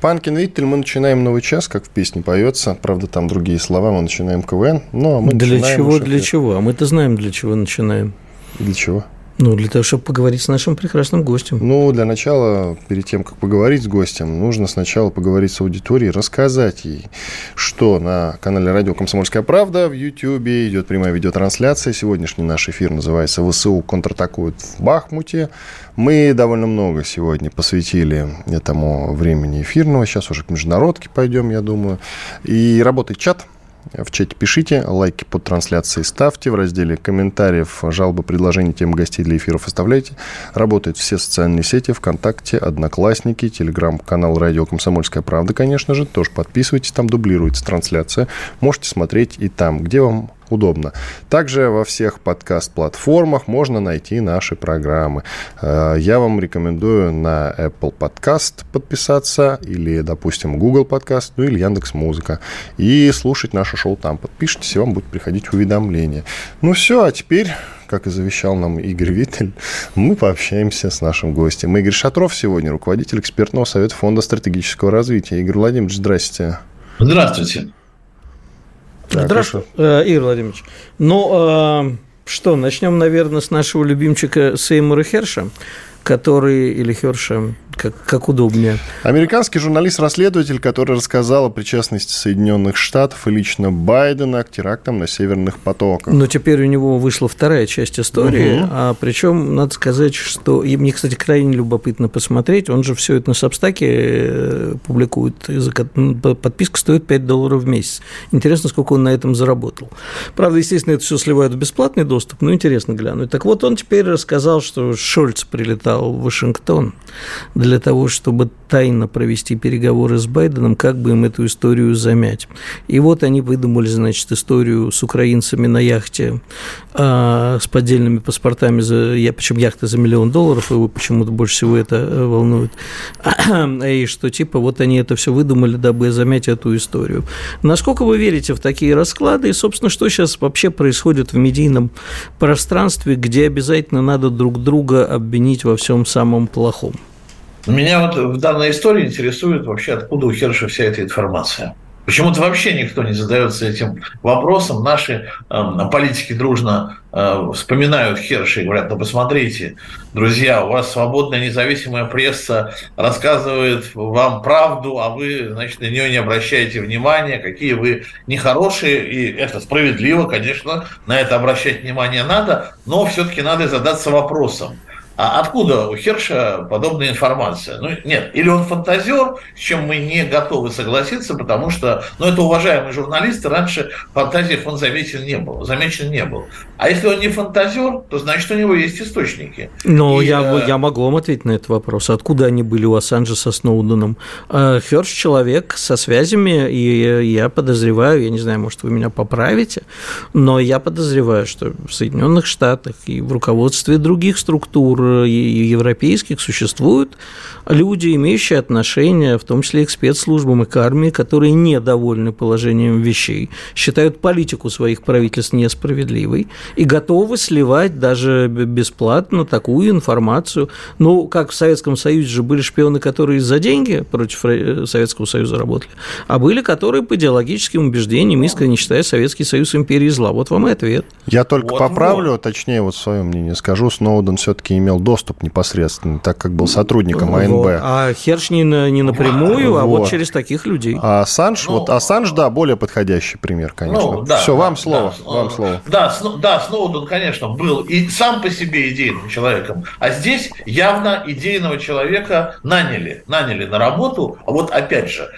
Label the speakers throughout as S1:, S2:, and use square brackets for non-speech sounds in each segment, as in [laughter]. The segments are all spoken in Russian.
S1: Панкин Виттель, мы начинаем новый час, как в песне поется. Правда, там другие слова, мы начинаем КВН. Но ну, а мы
S2: для чего, для чего? А мы-то знаем, для чего начинаем.
S1: Для чего?
S2: Ну, для того, чтобы поговорить с нашим прекрасным гостем.
S1: Ну, для начала, перед тем, как поговорить с гостем, нужно сначала поговорить с аудиторией, рассказать ей, что на канале радио «Комсомольская правда» в YouTube идет прямая видеотрансляция. Сегодняшний наш эфир называется «ВСУ контратакуют в Бахмуте». Мы довольно много сегодня посвятили этому времени эфирного. Сейчас уже к международке пойдем, я думаю. И работает чат – в чате пишите, лайки под трансляцией ставьте, в разделе комментариев, жалобы, предложения, темы гостей для эфиров оставляйте. Работают все социальные сети, ВКонтакте, Одноклассники, Телеграм-канал Радио Комсомольская правда, конечно же. Тоже подписывайтесь, там дублируется трансляция. Можете смотреть и там, где вам удобно. Также во всех подкаст-платформах можно найти наши программы. Э, я вам рекомендую на Apple Podcast подписаться или, допустим, Google Podcast, ну или Яндекс Музыка и слушать наше шоу там. Подпишитесь, и вам будет приходить уведомления. Ну все, а теперь как и завещал нам Игорь Виттель, мы пообщаемся с нашим гостем. Игорь Шатров сегодня, руководитель экспертного совета Фонда стратегического развития. Игорь Владимирович, здрасте.
S3: Здравствуйте.
S2: Так, Здравствуйте, э, Игорь Владимирович. Ну, э, что, начнем, наверное, с нашего любимчика Сеймура Херша, который, или Херша, как, как удобнее.
S1: Американский журналист-расследователь, который рассказал о причастности Соединенных Штатов и лично Байдена к терактам на северных потоках.
S2: Но теперь у него вышла вторая часть истории, угу. а причем надо сказать, что и мне, кстати, крайне любопытно посмотреть. Он же все это на Сабстаке э, публикует. Подписка стоит 5 долларов в месяц. Интересно, сколько он на этом заработал. Правда, естественно, это все сливают в бесплатный доступ, но интересно глянуть. Так вот, он теперь рассказал, что Шольц прилетал в Вашингтон для для того, чтобы тайно провести переговоры с Байденом, как бы им эту историю замять. И вот они выдумали, значит, историю с украинцами на яхте а, с поддельными паспортами, за, я, причем яхта за миллион долларов, его почему-то больше всего это э, волнует. [clears throat] И что типа вот они это все выдумали, дабы замять эту историю. Насколько вы верите в такие расклады? И, собственно, что сейчас вообще происходит в медийном пространстве, где обязательно надо друг друга обвинить во всем самом плохом?
S3: Меня вот в данной истории интересует вообще, откуда у Херша вся эта информация. Почему-то вообще никто не задается этим вопросом. Наши э, политики дружно э, вспоминают Херша и говорят, ну посмотрите, друзья, у вас свободная независимая пресса рассказывает вам правду, а вы, значит, на нее не обращаете внимания, какие вы нехорошие, и это справедливо, конечно, на это обращать внимание надо, но все-таки надо задаться вопросом – а откуда у Херша подобная информация? Ну, нет, или он фантазер, с чем мы не готовы согласиться, потому что, ну, это уважаемый журналист, раньше фантазиях он заметен не был, замечен не был. А если он не фантазер, то значит, у него есть источники.
S2: Ну, я, э... я могу вам ответить на этот вопрос. Откуда они были у Ассанжа со Сноуденом? Э, Херш человек со связями, и я подозреваю, я не знаю, может, вы меня поправите, но я подозреваю, что в Соединенных Штатах и в руководстве других структур европейских существуют люди, имеющие отношение, в том числе и к спецслужбам и к армии, которые недовольны положением вещей, считают политику своих правительств несправедливой и готовы сливать даже бесплатно такую информацию. Ну, как в Советском Союзе же были шпионы, которые за деньги против Советского Союза работали, а были, которые по идеологическим убеждениям искренне считая Советский Союз империей зла. Вот вам и ответ.
S1: Я только вот, поправлю, вот. точнее, вот свое мнение скажу, Сноуден все-таки имел доступ непосредственно, так как был сотрудником Вот.
S2: А Херш не, не напрямую, вот. а вот через таких людей.
S1: А Ассанж, ну, вот Ассанж, да, более подходящий пример, конечно. Ну, да, Все, да, вам слово, да, вам слово.
S3: Да, да, Сноуден, конечно, был и сам по себе идейным человеком, а здесь явно идейного человека наняли, наняли на работу, а вот опять же,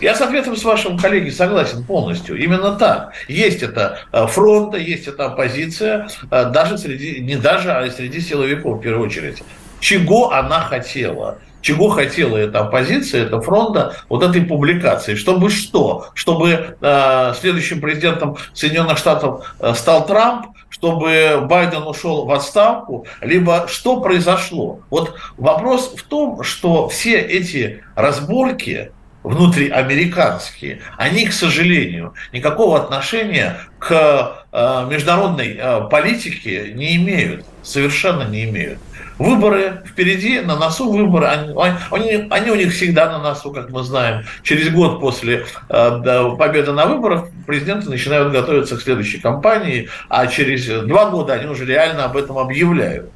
S3: я с ответом с вашим коллегой согласен полностью. Именно так. Есть это э, фронта, есть эта оппозиция, э, даже среди, не даже, а среди силовиков в первую очередь. Чего она хотела? чего хотела эта оппозиция, эта фронта, вот этой публикации. Чтобы что? Чтобы э, следующим президентом Соединенных Штатов э, стал Трамп, чтобы Байден ушел в отставку, либо что произошло? Вот вопрос в том, что все эти разборки, внутриамериканские, они, к сожалению, никакого отношения к э, международной э, политике не имеют, совершенно не имеют. Выборы впереди, на носу выборы, они, они, они у них всегда на носу, как мы знаем. Через год после э, победы на выборах президенты начинают готовиться к следующей кампании, а через два года они уже реально об этом объявляют.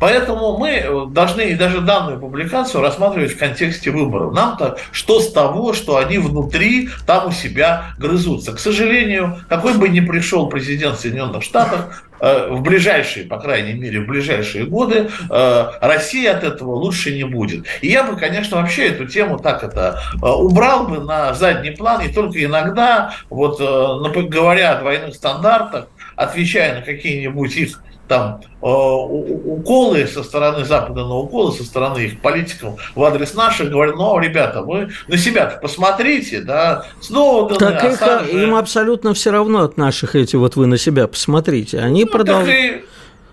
S3: Поэтому мы должны и даже данную публикацию рассматривать в контексте выборов. Нам-то что с того, что они внутри там у себя грызутся. К сожалению, какой бы ни пришел президент Соединенных Штатов, э, в ближайшие, по крайней мере, в ближайшие годы э, Россия от этого лучше не будет. И я бы, конечно, вообще эту тему так это э, убрал бы на задний план, и только иногда, вот говоря о двойных стандартах, отвечая на какие-нибудь их там э, уколы со стороны Запада на уколы со стороны их политиков в адрес наших, говорят, ну, ребята, вы на себя посмотрите, да, снова
S2: Так их, им абсолютно все равно от наших эти вот вы на себя посмотрите. Они ну, продолжают...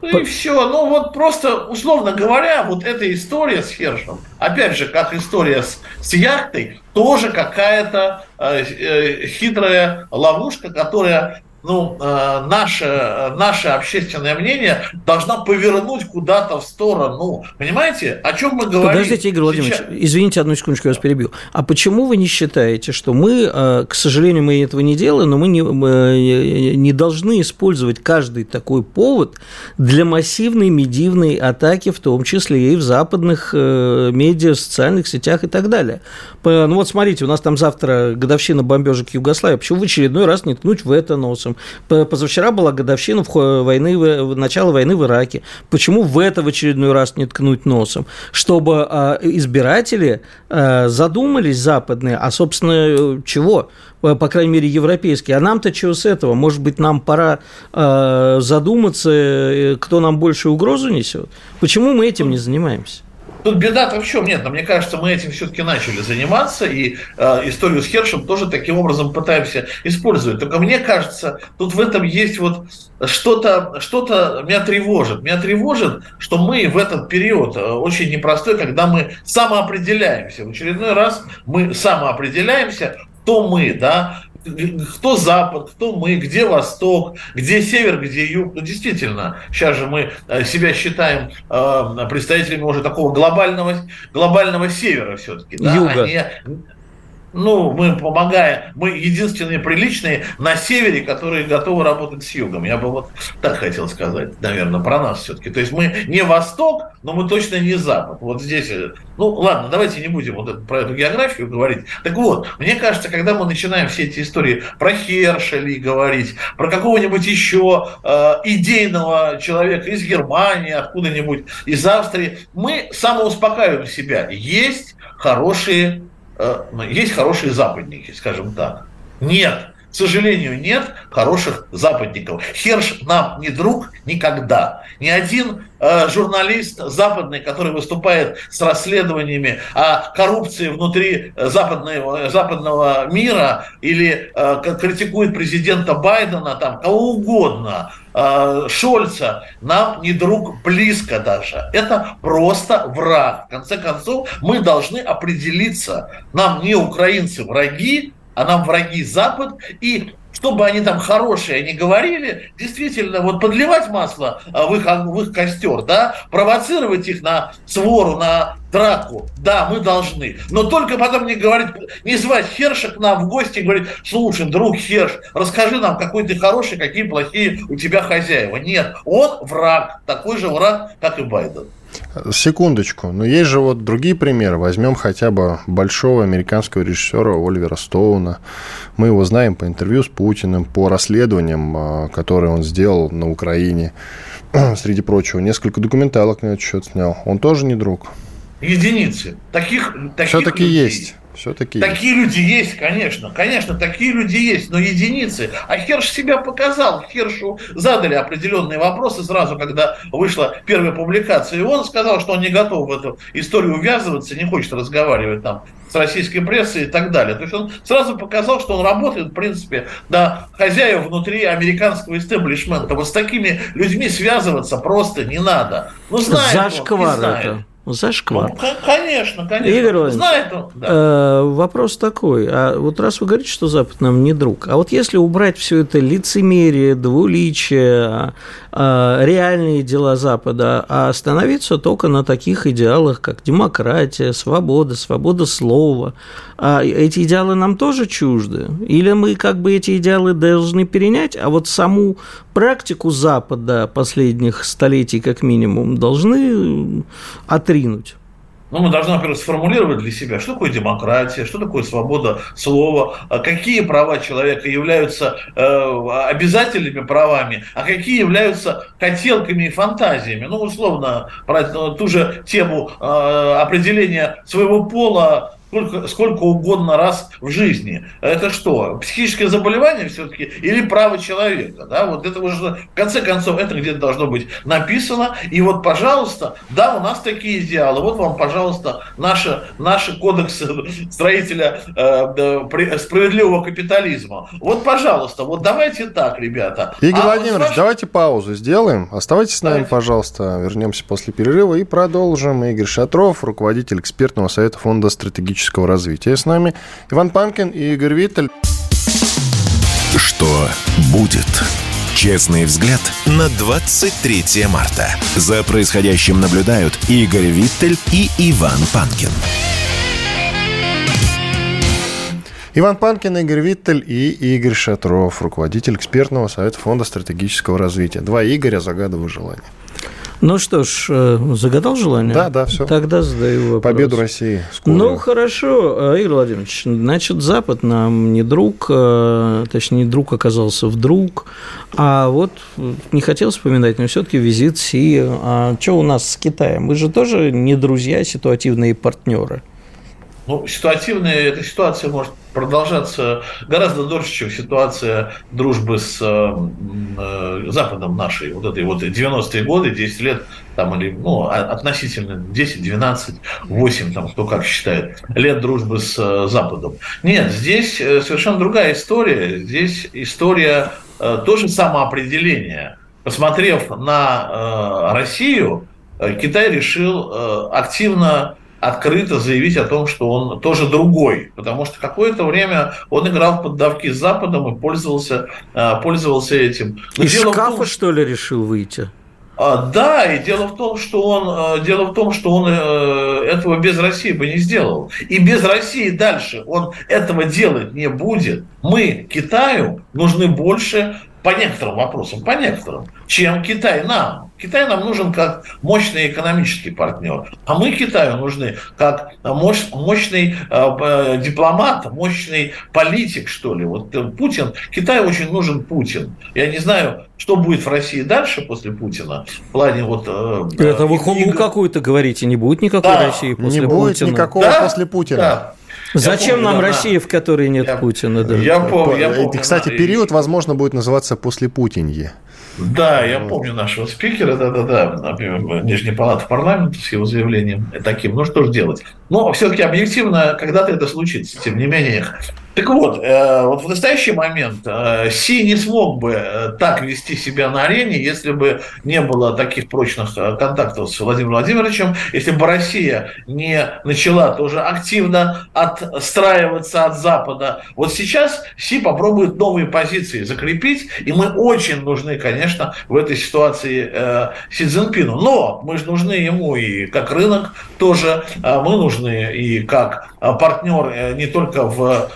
S3: Ну и все. Ну вот просто, условно говоря, вот эта история с Хершем, опять же, как история с, с яхтой, тоже какая-то э, э, хитрая ловушка, которая ну, э, наше, наше общественное мнение должна повернуть куда-то в сторону. Понимаете, о чем мы говорим?
S2: Подождите, Игорь Владимирович, Сейчас... извините, одну секундочку, я вас перебью. А почему вы не считаете, что мы, э, к сожалению, мы этого не делаем, но мы не, э, не должны использовать каждый такой повод для массивной медийной атаки, в том числе и в западных медиа, социальных сетях и так далее? Ну вот смотрите, у нас там завтра годовщина бомбежек Югославии, почему в очередной раз не ткнуть в это носом? Позавчера была годовщина войны, начала войны в Ираке. Почему в это в очередной раз не ткнуть носом? Чтобы а, избиратели а, задумались западные, а, собственно, чего? по крайней мере, европейские. А нам-то чего с этого? Может быть, нам пора задуматься, э, кто нам больше угрозу несет? Почему мы этим не занимаемся?
S3: Тут беда-то в чем? Нет, но мне кажется, мы этим все-таки начали заниматься, и э, историю с Хершем тоже таким образом пытаемся использовать. Только мне кажется, тут в этом есть вот что-то, что-то меня тревожит. Меня тревожит, что мы в этот период э, очень непростой, когда мы самоопределяемся. В очередной раз мы самоопределяемся, кто мы, да, кто Запад, кто мы, где Восток, где Север, где Юг. Ну, действительно, сейчас же мы э, себя считаем э, представителями уже такого глобального, глобального Севера все-таки. Да?
S2: Юга. А не,
S3: ну, мы помогаем, мы единственные приличные на севере, которые готовы работать с югом. Я бы вот так хотел сказать, наверное, про нас все-таки. То есть мы не Восток, но мы точно не Запад. Вот здесь, э, ну ладно, давайте не будем вот это, про эту географию говорить. Так вот, мне кажется, когда мы начинаем все эти истории про Хершели говорить, про какого-нибудь еще э, идейного человека из Германии, откуда-нибудь из Австрии, мы самоуспокаиваем себя. Есть хорошие есть хорошие западники, скажем так. Нет, к сожалению, нет хороших западников. Херш нам не друг никогда. Ни один э, журналист западный, который выступает с расследованиями о коррупции внутри западного, западного мира или э, критикует президента Байдена, там, кого угодно, э, Шольца, нам не друг близко даже. Это просто враг. В конце концов, мы должны определиться. Нам не украинцы враги, а нам враги Запад, и чтобы они там хорошие не говорили, действительно, вот подливать масло а, в их, в их костер, да, провоцировать их на свору, на драку, да, мы должны. Но только потом не говорить, не звать Херша к нам в гости и говорить, слушай, друг Херш, расскажи нам, какой ты хороший, какие плохие у тебя хозяева. Нет, он враг, такой же враг, как и Байден.
S1: Секундочку, но есть же вот другие примеры. Возьмем хотя бы большого американского режиссера Оливера Стоуна. Мы его знаем по интервью с Путиным, по расследованиям, а, которые он сделал на Украине. [clears throat] Среди прочего, несколько документалок на этот счет снял. Он тоже не друг.
S3: Единицы. Таких, таких
S1: Все-таки есть. Все-таки
S3: Такие люди есть, конечно. Конечно, такие люди есть, но единицы. А Херш себя показал. Хершу задали определенные вопросы сразу, когда вышла первая публикация. И он сказал, что он не готов в эту историю увязываться, не хочет разговаривать там с российской прессой и так далее. То есть он сразу показал, что он работает, в принципе, на хозяев внутри американского истеблишмента. Вот с такими людьми связываться просто не надо.
S2: Ну, знает Зашквар он, не знает. это. Зашквар. Ну,
S3: конечно, конечно.
S2: Игорь Владимирович, Знает он. Да. Э, вопрос такой. А вот раз вы говорите, что Запад нам не друг, а вот если убрать все это лицемерие, двуличие, э, реальные дела Запада, а остановиться только на таких идеалах, как демократия, свобода, свобода слова, а эти идеалы нам тоже чужды? Или мы как бы эти идеалы должны перенять, а вот саму практику Запада последних столетий как минимум должны отринуть?
S3: Ну, мы должны, во-первых, сформулировать для себя, что такое демократия, что такое свобода слова, а какие права человека являются э, обязательными правами, а какие являются хотелками и фантазиями. Ну, условно, про ту же тему э, определения своего пола сколько, сколько угодно раз в жизни. Это что, психическое заболевание все-таки или право человека? Да? Вот это уже, в конце концов, это где-то должно быть написано. И вот, пожалуйста, да, у нас такие идеалы. Вот вам, пожалуйста, наши, наши кодексы строителя э, справедливого капитализма. Вот, пожалуйста, вот давайте так, ребята.
S1: Игорь а Владимирович, ваш... давайте паузу сделаем. Оставайтесь с нами, давайте. пожалуйста. Вернемся после перерыва и продолжим. Игорь Шатров, руководитель экспертного совета фонда стратегического экономического развития. С нами Иван Панкин и Игорь Виттель.
S4: Что будет? Честный взгляд на 23 марта. За происходящим наблюдают Игорь Виттель и Иван Панкин.
S1: Иван Панкин, Игорь Виттель и Игорь Шатров, руководитель экспертного совета Фонда стратегического развития. Два Игоря, загадываю желание.
S2: Ну что ж, э, загадал желание?
S1: Да, да, все.
S2: Тогда задаю вопрос.
S1: Победу России.
S2: Скоро. Ну, хорошо, э, Игорь Владимирович, значит, Запад нам не друг, э, точнее, не друг оказался вдруг, а вот не хотел вспоминать, но все-таки визит Си. А что у нас с Китаем? Мы же тоже не друзья, а ситуативные партнеры.
S3: Ну, ситуативная эта ситуация может продолжаться гораздо дольше, чем ситуация дружбы с э, э Западом нашей. Вот этой вот 90-е годы, 10 лет, там, или, ну, относительно 10, 12, 8, там, кто как считает, лет дружбы с э, Западом. Нет, здесь э, совершенно другая история. Здесь история э, тоже самоопределения. Посмотрев на э, Россию, э, Китай решил активно открыто заявить о том, что он тоже другой, потому что какое-то время он играл в поддавки с Западом и пользовался, э, пользовался этим.
S2: Но Из шкафа, том, что ли, решил выйти?
S3: А, да, и дело в том, что он, э, дело в том, что он э, этого без России бы не сделал. И без России дальше он этого делать не будет. Мы Китаю нужны больше по некоторым вопросам, по некоторым, чем Китай нам. Китай нам нужен как мощный экономический партнер, а мы Китаю нужны как мощ, мощный э, дипломат, мощный политик, что ли. Вот э, Путин, Китаю очень нужен Путин. Я не знаю, что будет в России дальше после Путина в плане вот... Э,
S2: Это вы игр... какую-то говорите, не будет никакой да. России после
S1: не
S2: Путина?
S1: Не будет никакого да? после Путина. Да.
S2: Зачем помню, нам да, Россия, в которой нет я, Путина? Да?
S1: Я, помню, я помню. Кстати, да, период, возможно, будет называться после Путинье.
S3: Да, я помню нашего спикера, да-да-да, Нижней палаты парламента с его заявлением таким. Ну, что же делать? Но все-таки объективно когда-то это случится. Тем не менее, так вот, э, вот в настоящий момент э, Си не смог бы э, так вести себя на арене, если бы не было таких прочных контактов с Владимиром Владимировичем, если бы Россия не начала тоже активно отстраиваться от Запада. Вот сейчас Си попробует новые позиции закрепить, и мы очень нужны, конечно, в этой ситуации Си Цзиньпину. Но мы же нужны ему и как рынок тоже, мы нужны и как партнер не только в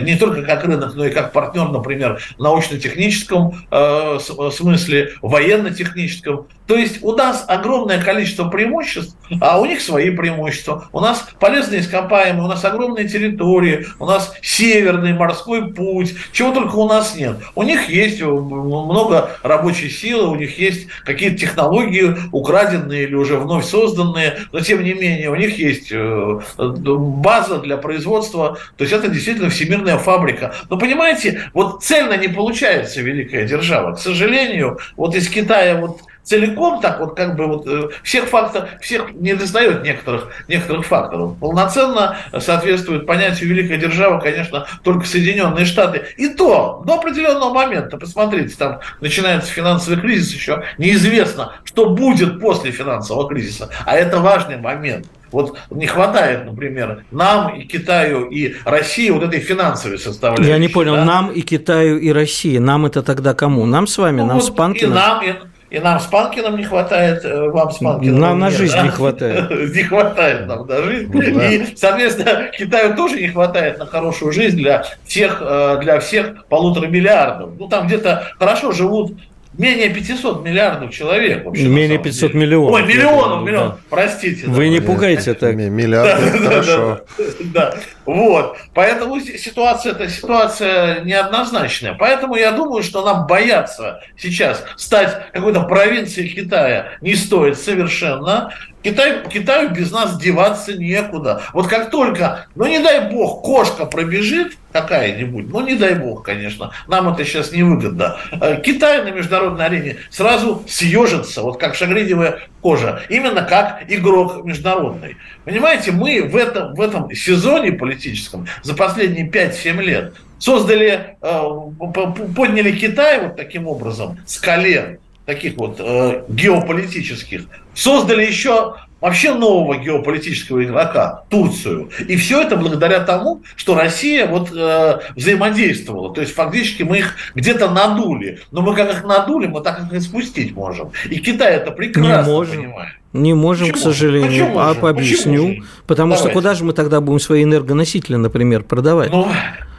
S3: не только как рынок, но и как партнер, например, в научно-техническом э, смысле, военно-техническом. То есть у нас огромное количество преимуществ, а у них свои преимущества. У нас полезные ископаемые, у нас огромные территории, у нас северный морской путь, чего только у нас нет. У них есть много рабочей силы, у них есть какие-то технологии, украденные или уже вновь созданные, но тем не менее у них есть э, база для производства, то есть это действительно всемирная фабрика. Но понимаете, вот цельно не получается великая держава. К сожалению, вот из Китая вот целиком так вот как бы вот э, всех факторов, всех не достает некоторых, некоторых факторов. Полноценно соответствует понятию великая держава, конечно, только Соединенные Штаты. И то до определенного момента, посмотрите, там начинается финансовый кризис еще, неизвестно, что будет после финансового кризиса. А это важный момент. Вот не хватает, например, нам и Китаю и России вот этой финансовой составляющей.
S2: Я не понял, да? нам и Китаю и России. Нам это тогда кому? Нам с вами, ну, нам вот с Панкиным?
S3: И нам, и, и нам с Панкиным не хватает, э, вам с Панкиным.
S2: Нам на жизнь не хватает. [laughs]
S3: Не хватает нам на жизнь. Ну и, соответственно, Китаю тоже не хватает на хорошую жизнь для всех, э, для всех полутора миллиардов. Ну, там где-то хорошо живут менее 500 миллиардов человек.
S2: Вообще, менее 500 деле. миллионов.
S3: Ой, миллионов, миллионов, да. простите.
S2: Вы да. не пугайте так.
S1: Миллиарды, хорошо.
S3: Да, вот. Поэтому ситуация, это ситуация неоднозначная. Поэтому я думаю, что нам бояться сейчас стать какой-то провинцией Китая не стоит совершенно. Китай, Китаю без нас деваться некуда. Вот как только, ну не дай бог, кошка пробежит какая-нибудь, ну не дай бог, конечно, нам это сейчас невыгодно. Э, Китай на международной арене сразу съежится, вот как шагридевая кожа, именно как игрок международный. Понимаете, мы в этом, в этом сезоне политическом за последние 5-7 лет создали, э, подняли Китай вот таким образом с колен, таких вот э, геополитических, создали еще вообще нового геополитического игрока, Турцию. И все это благодаря тому, что Россия вот э, взаимодействовала. То есть фактически мы их где-то надули. Но мы как их надули, мы так их и спустить можем. И Китай это прекрасно понимает.
S2: Не можем, Почему? к сожалению. Почему а объясню. Потому Давайте. что куда же мы тогда будем свои энергоносители, например, продавать? Ну,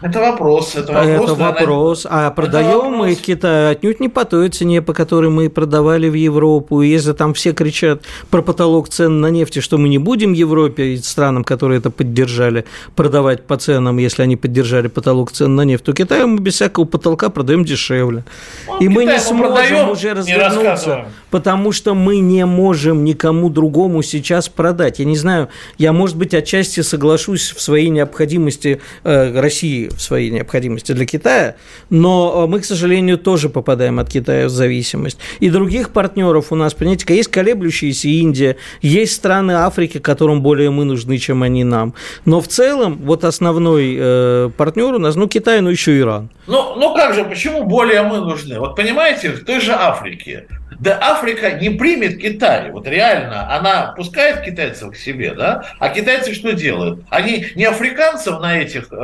S3: это вопрос. Это вопрос.
S2: Это да, вопрос. А продаем мы Китай отнюдь не по той цене, по которой мы продавали в Европу. И если там все кричат про потолок цен на нефть, что мы не будем Европе и странам, которые это поддержали, продавать по ценам, если они поддержали потолок цен на нефть, то Китаю мы без всякого потолка продаем дешевле. Ну, и мы не сможем уже развернуться, потому что мы не можем никак никому другому сейчас продать. Я не знаю, я, может быть, отчасти соглашусь в своей необходимости э, России, в своей необходимости для Китая, но э, мы, к сожалению, тоже попадаем от Китая в зависимость. И других партнеров у нас, понимаете, есть колеблющиеся Индия, есть страны Африки, которым более мы нужны, чем они нам. Но в целом, вот основной э, партнер у нас, ну, Китай, ну, еще Иран.
S3: Ну, ну как же, почему более мы нужны? Вот понимаете, в той же Африке да Африка не примет Китай. Вот реально, она пускает китайцев к себе, да? А китайцы что делают? Они не африканцев на этих э,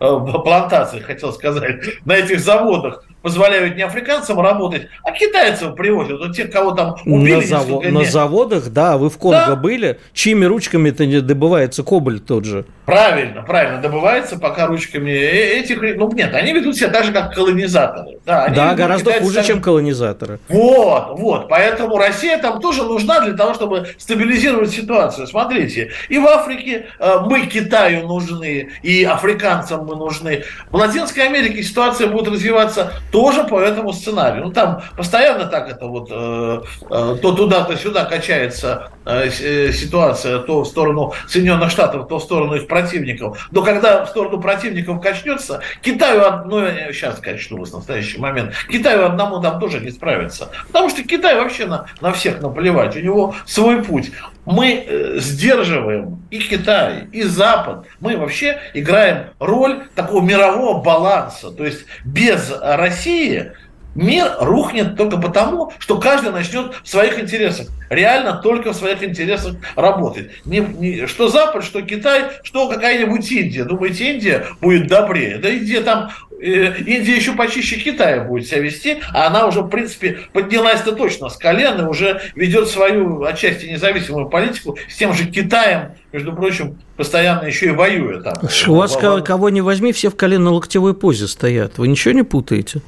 S3: э, плантациях, хотел сказать, на этих заводах позволяют не африканцам работать, а китайцев привозят. Вот тех, кого там убили.
S2: На, заво- на заводах, да, вы в Конго да? были. Чьими ручками-то не добывается кобальт тот же?
S3: Правильно, правильно, добывается пока ручками э, этих... Ну, нет, они ведут себя так же, как колонизаторы.
S2: Да, да гораздо хуже, так... чем колонизаторы.
S3: Вот, вот. Поэтому Россия там тоже нужна для того, чтобы стабилизировать ситуацию. Смотрите, и в Африке э, мы Китаю нужны, и африканцам мы нужны. В Латинской Америке ситуация будет развиваться тоже по этому сценарию. Ну, там постоянно так это вот э, э, то туда, то сюда качается э, ситуация, то в сторону Соединенных Штатов, то в сторону их противников. Но когда в сторону противников качнется, Китаю, ну, сейчас качнулось в настоящий момент, Китаю одному там тоже не справится. Потому что Китай вообще на, на всех наплевать, у него свой путь. Мы сдерживаем и Китай, и Запад. Мы вообще играем роль такого мирового баланса. То есть без России Мир рухнет только потому, что каждый начнет в своих интересах, реально только в своих интересах работать. Не, не, что Запад, что Китай, что какая-нибудь Индия. Думаете, Индия будет добрее? Да Индия там Индия еще почище Китая будет себя вести, а она уже, в принципе, поднялась-то точно с колен и уже ведет свою отчасти независимую политику с тем же Китаем, между прочим, постоянно еще и воюя там.
S2: У вас кого не возьми, все в колено-локтевой позе стоят. Вы ничего не путаете?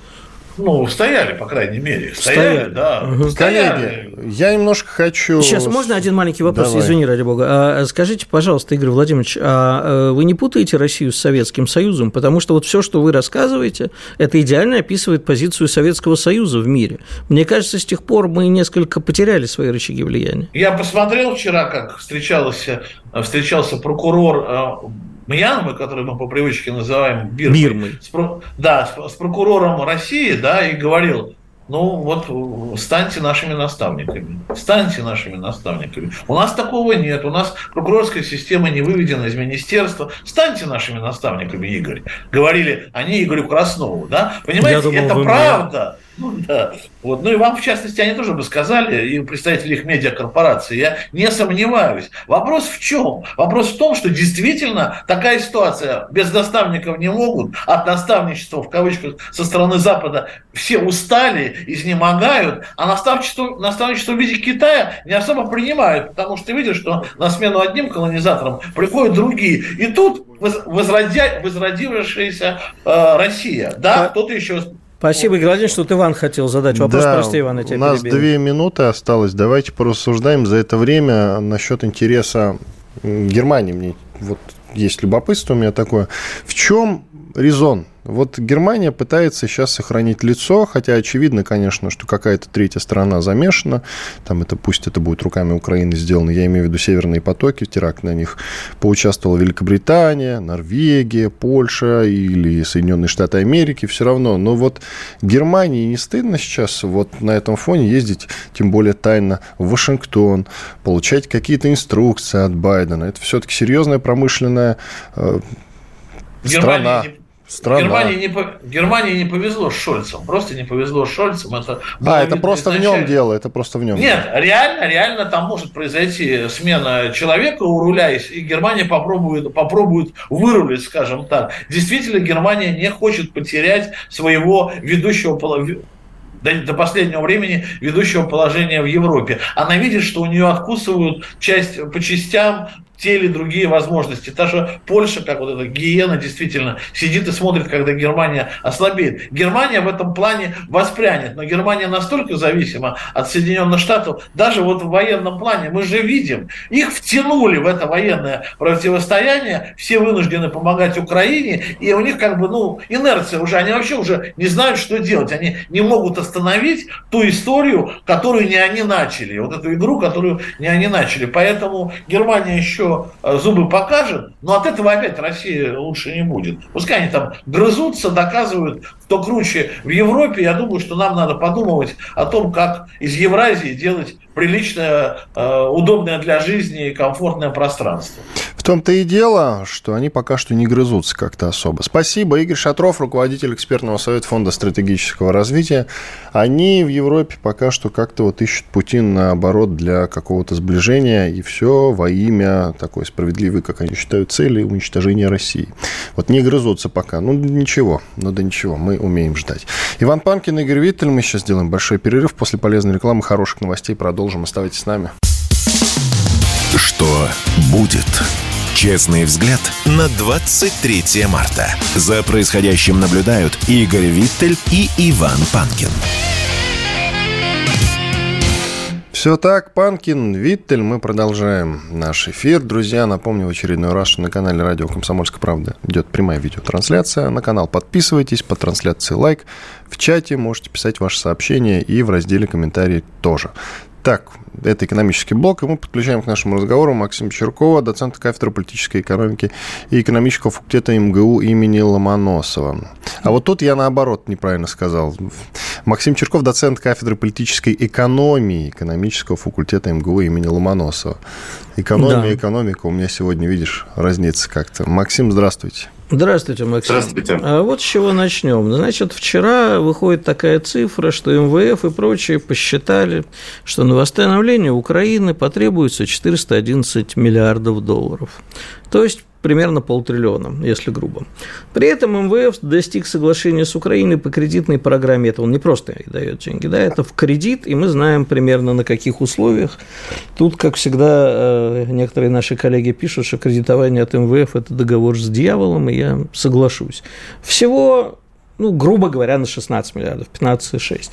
S3: Ну, стояли, по крайней мере. Стояли, стояли. да.
S1: Угу. Стояли. Коллеги, я немножко хочу...
S2: Сейчас, можно один маленький вопрос? Давай. Извини, ради бога. А, скажите, пожалуйста, Игорь Владимирович, а вы не путаете Россию с Советским Союзом? Потому что вот все, что вы рассказываете, это идеально описывает позицию Советского Союза в мире. Мне кажется, с тех пор мы несколько потеряли свои рычаги влияния.
S3: Я посмотрел вчера, как встречался, встречался прокурор э, Мьянмы, который мы по привычке называем Бирмой, Бирмой. С, да, с, с прокурором России, да, и говорил, ну вот станьте нашими наставниками, станьте нашими наставниками. У нас такого нет, у нас прокурорская система не выведена из министерства. Станьте нашими наставниками, Игорь. Говорили они Игорю Краснову, да? Понимаете, думал, это правда. Ну [laughs] да. Вот. Ну и вам, в частности, они тоже бы сказали, и представители их медиакорпорации, я не сомневаюсь. Вопрос в чем? Вопрос в том, что действительно такая ситуация, без наставников не могут, от наставничества, в кавычках, со стороны Запада все устали, изнемогают, а наставничество, наставничество в виде Китая не особо принимают, потому что ты видишь, что на смену одним колонизаторам приходят другие. И тут возродя, возродившаяся э, Россия, да, кто-то еще
S2: Спасибо, Игорь что Иван хотел задать вопрос. Да, Прости, Иван, я
S1: тебя У нас перебил. две минуты осталось. Давайте порассуждаем за это время насчет интереса Германии. Мне вот есть любопытство у меня такое. В чем резон вот Германия пытается сейчас сохранить лицо, хотя очевидно, конечно, что какая-то третья страна замешана. Там это пусть это будет руками Украины сделано. Я имею в виду северные потоки, теракт на них поучаствовала Великобритания, Норвегия, Польша или Соединенные Штаты Америки. Все равно. Но вот Германии не стыдно сейчас вот на этом фоне ездить, тем более тайно, в Вашингтон, получать какие-то инструкции от Байдена. Это все-таки серьезная промышленная э, страна.
S3: Страна. Германии не, Германии не повезло с Шольцем. Просто не повезло с Шольцем. Это
S1: а, это просто в нем дело. Это просто в нем.
S3: Нет, дело. реально, реально там может произойти смена человека у руля, и Германия попробует, попробует вырулить, скажем так. Действительно, Германия не хочет потерять своего ведущего до, последнего времени ведущего положения в Европе. Она видит, что у нее откусывают часть по частям те или другие возможности. Та же Польша, как вот эта гиена, действительно сидит и смотрит, когда Германия ослабеет. Германия в этом плане воспрянет, но Германия настолько зависима от Соединенных Штатов, даже вот в военном плане, мы же видим, их втянули в это военное противостояние, все вынуждены помогать Украине, и у них как бы, ну, инерция уже, они вообще уже не знают, что делать, они не могут остановить ту историю, которую не они начали, вот эту игру, которую не они начали. Поэтому Германия еще Э, зубы покажет, но от этого опять Россия лучше не будет. Пускай они там грызутся, доказывают, кто круче в Европе. Я думаю, что нам надо подумывать о том, как из Евразии делать приличное, э, удобное для жизни и комфортное пространство.
S1: В том-то и дело, что они пока что не грызутся как-то особо. Спасибо. Игорь Шатров, руководитель экспертного совета Фонда стратегического развития. Они в Европе пока что как-то вот ищут пути наоборот для какого-то сближения, и все во имя такой справедливой, как они считают, цели уничтожения России. Вот не грызутся пока. Ну, ничего, ну да ничего, мы умеем ждать. Иван Панкин, Игорь Виттель. Мы сейчас сделаем большой перерыв. После полезной рекламы, хороших новостей продолжим. Оставайтесь с нами.
S4: Что будет? Честный взгляд на 23 марта. За происходящим наблюдают Игорь Виттель и Иван Панкин.
S1: Все так, Панкин, Виттель, мы продолжаем наш эфир. Друзья, напомню в очередной раз, что на канале Радио Комсомольская правда идет прямая видеотрансляция. На канал подписывайтесь, по трансляции лайк. В чате можете писать ваши сообщения и в разделе комментарии тоже. Так, это экономический блок, и мы подключаем к нашему разговору Максима Черкова, доцента кафедры политической экономики и экономического факультета МГУ имени Ломоносова. А вот тут я наоборот неправильно сказал. Максим Черков, доцент кафедры политической экономии экономического факультета МГУ имени Ломоносова. Экономия, да. экономика у меня сегодня, видишь, разница как-то. Максим, здравствуйте.
S2: Здравствуйте, Максим. Здравствуйте. А вот с чего начнем. Значит, вчера выходит такая цифра, что МВФ и прочие посчитали, что на восстановление Украины потребуется 411 миллиардов долларов. То есть примерно полтриллиона, если грубо. При этом МВФ достиг соглашения с Украиной по кредитной программе. Это он не просто дает деньги, да, это в кредит, и мы знаем примерно на каких условиях. Тут, как всегда, э, некоторые наши коллеги пишут, что кредитование от МВФ – это договор с дьяволом, и я соглашусь. Всего ну, грубо говоря, на 16 миллиардов, 15,6.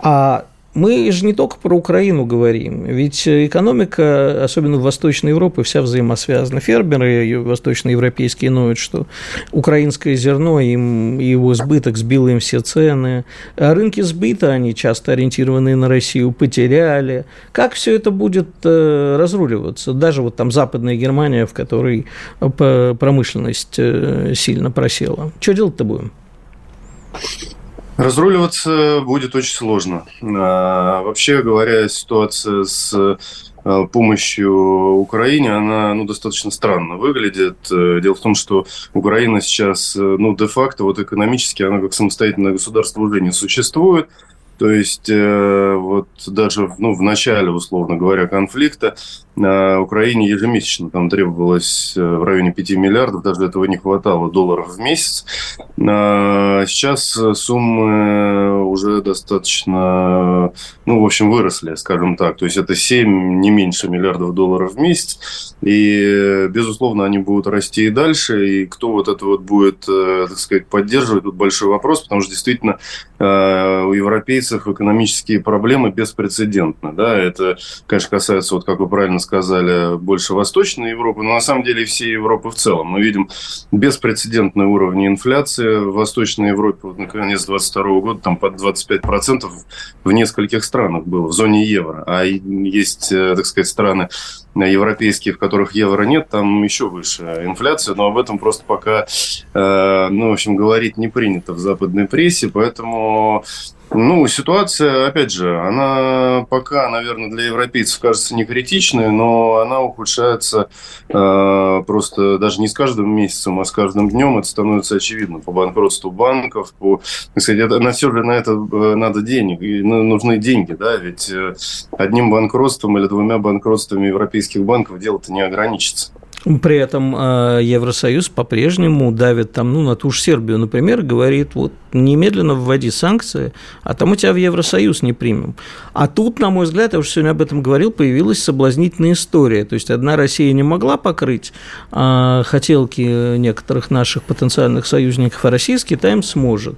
S2: А мы же не только про Украину говорим, ведь экономика, особенно в Восточной Европе, вся взаимосвязана. Фермеры восточноевропейские ноют, что украинское зерно им, его сбыток сбил им все цены, а рынки сбыта, они часто ориентированные на Россию, потеряли. Как все это будет э, разруливаться? Даже вот там Западная Германия, в которой промышленность э, сильно просела. Что делать-то будем?
S5: Разруливаться будет очень сложно. А, вообще говоря, ситуация с а, помощью Украине, она ну, достаточно странно выглядит. Э, дело в том, что Украина сейчас, э, ну, де-факто, вот экономически, она как самостоятельное государство уже не существует. То есть э, вот даже ну, в начале, условно говоря, конфликта Украине ежемесячно там требовалось э, в районе 5 миллиардов, даже этого не хватало долларов в месяц. А сейчас суммы уже достаточно, ну, в общем, выросли, скажем так. То есть это 7, не меньше миллиардов долларов в месяц. И, безусловно, они будут расти и дальше. И кто вот это вот будет, так сказать, поддерживать, тут большой вопрос, потому что действительно у европейцев экономические проблемы беспрецедентны. Да? Это, конечно, касается, вот как вы правильно сказали, больше Восточной Европы, но на самом деле всей Европы в целом. Мы видим беспрецедентные уровни инфляции в Восточной Европе. Вот, наконец, 2022 года там под 25% в нескольких странах было, в зоне евро. А есть, э, так сказать, страны европейские, в которых евро нет, там еще выше инфляция, но об этом просто пока, э, ну, в общем, говорить не принято в западной прессе, поэтому ну, ситуация, опять же, она пока, наверное, для европейцев кажется не критичной, но она ухудшается э, просто даже не с каждым месяцем, а с каждым днем. Это становится очевидно по банкротству банков, по, так сказать, это, на все же на это э, надо денег, и нужны деньги, да, ведь э, одним банкротством или двумя банкротствами европейских банков дело-то не ограничится.
S2: При этом э, Евросоюз по-прежнему давит там, ну, на ту же Сербию, например, говорит, вот немедленно вводи санкции, а там мы тебя в Евросоюз не примем. А тут, на мой взгляд, я уже сегодня об этом говорил, появилась соблазнительная история. То есть одна Россия не могла покрыть а хотелки некоторых наших потенциальных союзников, а Россия с Китаем сможет.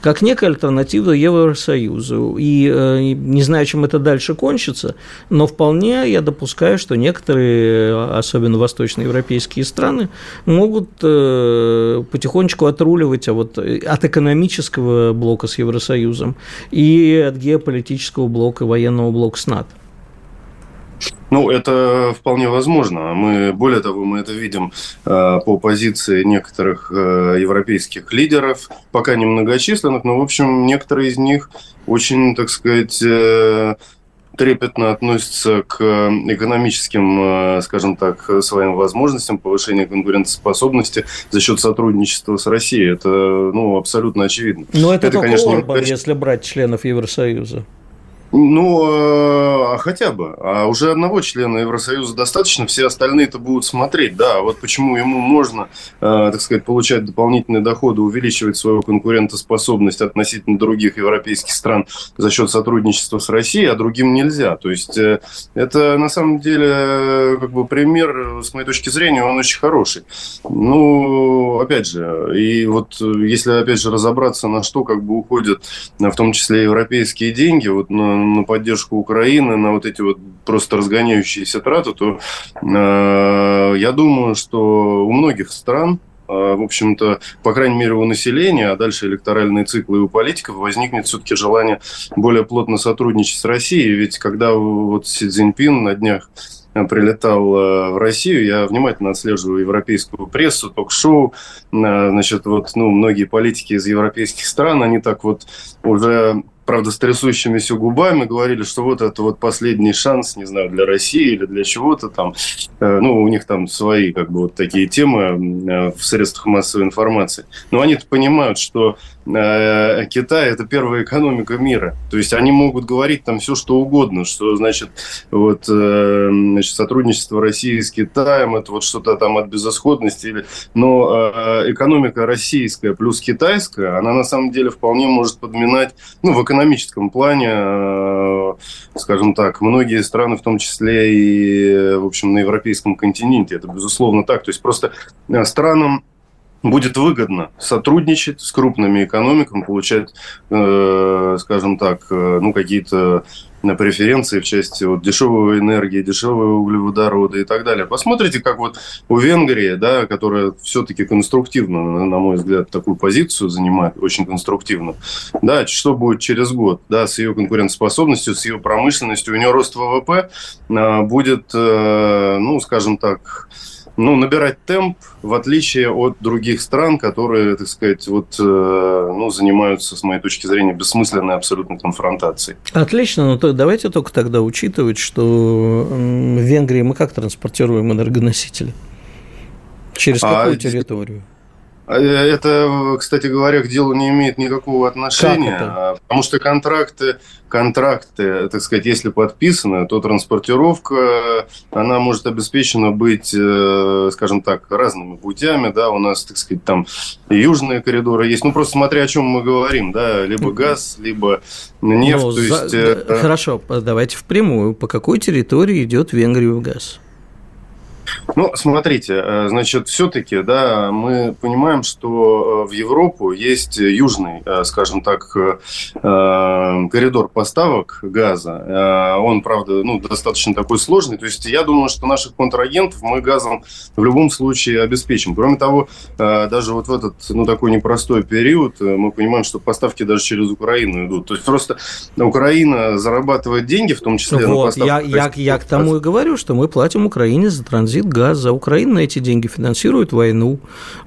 S2: Как некая альтернатива Евросоюзу. И э, не знаю, чем это дальше кончится, но вполне я допускаю, что некоторые, особенно восточноевропейские страны, могут э, потихонечку отруливать а вот от экономического блока с Евросоюзом и от геополитического блока, военного блока с НАТО.
S5: Ну, это вполне возможно. Мы, более того, мы это видим э, по позиции некоторых э, европейских лидеров, пока немногочисленных, но, в общем, некоторые из них очень, так сказать, э, трепетно относится к экономическим, э, скажем так, своим возможностям, повышения конкурентоспособности за счет сотрудничества с Россией. Это ну, абсолютно очевидно.
S2: Но это, это только конечно, Орбан, не... если брать членов Евросоюза.
S5: Ну, э, а хотя бы. А уже одного члена Евросоюза достаточно, все остальные это будут смотреть. Да, вот почему ему можно, э, так сказать, получать дополнительные доходы, увеличивать свою конкурентоспособность относительно других европейских стран за счет сотрудничества с Россией, а другим нельзя. То есть э, это на самом деле как бы пример, с моей точки зрения, он очень хороший. Ну, опять же, и вот если опять же разобраться, на что как бы уходят, в том числе европейские деньги, вот на на поддержку Украины, на вот эти вот просто разгоняющиеся траты, то э, я думаю, что у многих стран э, в общем-то, по крайней мере, у населения, а дальше электоральные циклы у политиков, возникнет все-таки желание более плотно сотрудничать с Россией. Ведь когда вот Си Цзиньпин на днях прилетал э, в Россию, я внимательно отслеживаю европейскую прессу, ток-шоу, значит, вот, ну, многие политики из европейских стран, они так вот уже правда, с трясущимися губами говорили, что вот это вот последний шанс, не знаю, для России или для чего-то там. Э, ну, у них там свои, как бы, вот такие темы э, в средствах массовой информации. Но они-то понимают, что Китай – это первая экономика мира. То есть они могут говорить там все, что угодно, что, значит, вот, значит, сотрудничество России с Китаем – это вот что-то там от безысходности. Но экономика российская плюс китайская, она на самом деле вполне может подминать, ну, в экономическом плане, э, скажем так, многие страны, в том числе и, в общем, на европейском континенте. Это, безусловно, так. То есть просто э, странам будет выгодно сотрудничать с крупными экономиками, получать, э, скажем так, ну, какие-то на преференции в части вот, дешевой энергии, дешевые углеводороды и так далее. Посмотрите, как вот у Венгрии, да, которая все-таки конструктивно, на мой взгляд, такую позицию занимает, очень конструктивно, да, что будет через год, да, с ее конкурентоспособностью, с ее промышленностью, у нее рост ВВП а, будет, э, ну, скажем так, ну, набирать темп, в отличие от других стран, которые, так сказать, вот, э, ну, занимаются, с моей точки зрения, бессмысленной абсолютно конфронтацией.
S2: Отлично, но то, давайте только тогда учитывать, что в Венгрии мы как транспортируем энергоносители? Через а какую а, территорию?
S5: Э, это, кстати говоря, к делу не имеет никакого отношения, а, потому что контракты, контракты, так сказать, если подписаны, то транспортировка, она может обеспечена быть, э, скажем так, разными путями, да, у нас, так сказать, там южные коридоры есть, ну, просто смотря о чем мы говорим, да, либо газ, либо нефть, ну, то есть... За...
S2: Э, хорошо, давайте впрямую, по какой территории идет Венгрию газ?
S5: Ну, смотрите, э, значит, все-таки, да, мы понимаем, что э, в Европу есть южный, э, скажем так, коридор поставок газа. Он, правда, ну, достаточно такой сложный. То есть я думаю, что наших контрагентов мы газом в любом случае обеспечим. Кроме того, даже вот в этот, ну, такой непростой период мы понимаем, что поставки даже через Украину идут. То есть просто Украина зарабатывает деньги, в том числе
S2: вот, на поставках. Я, я, я к тому и говорю, что мы платим Украине за транзит транзит газа. Украина на эти деньги финансирует войну.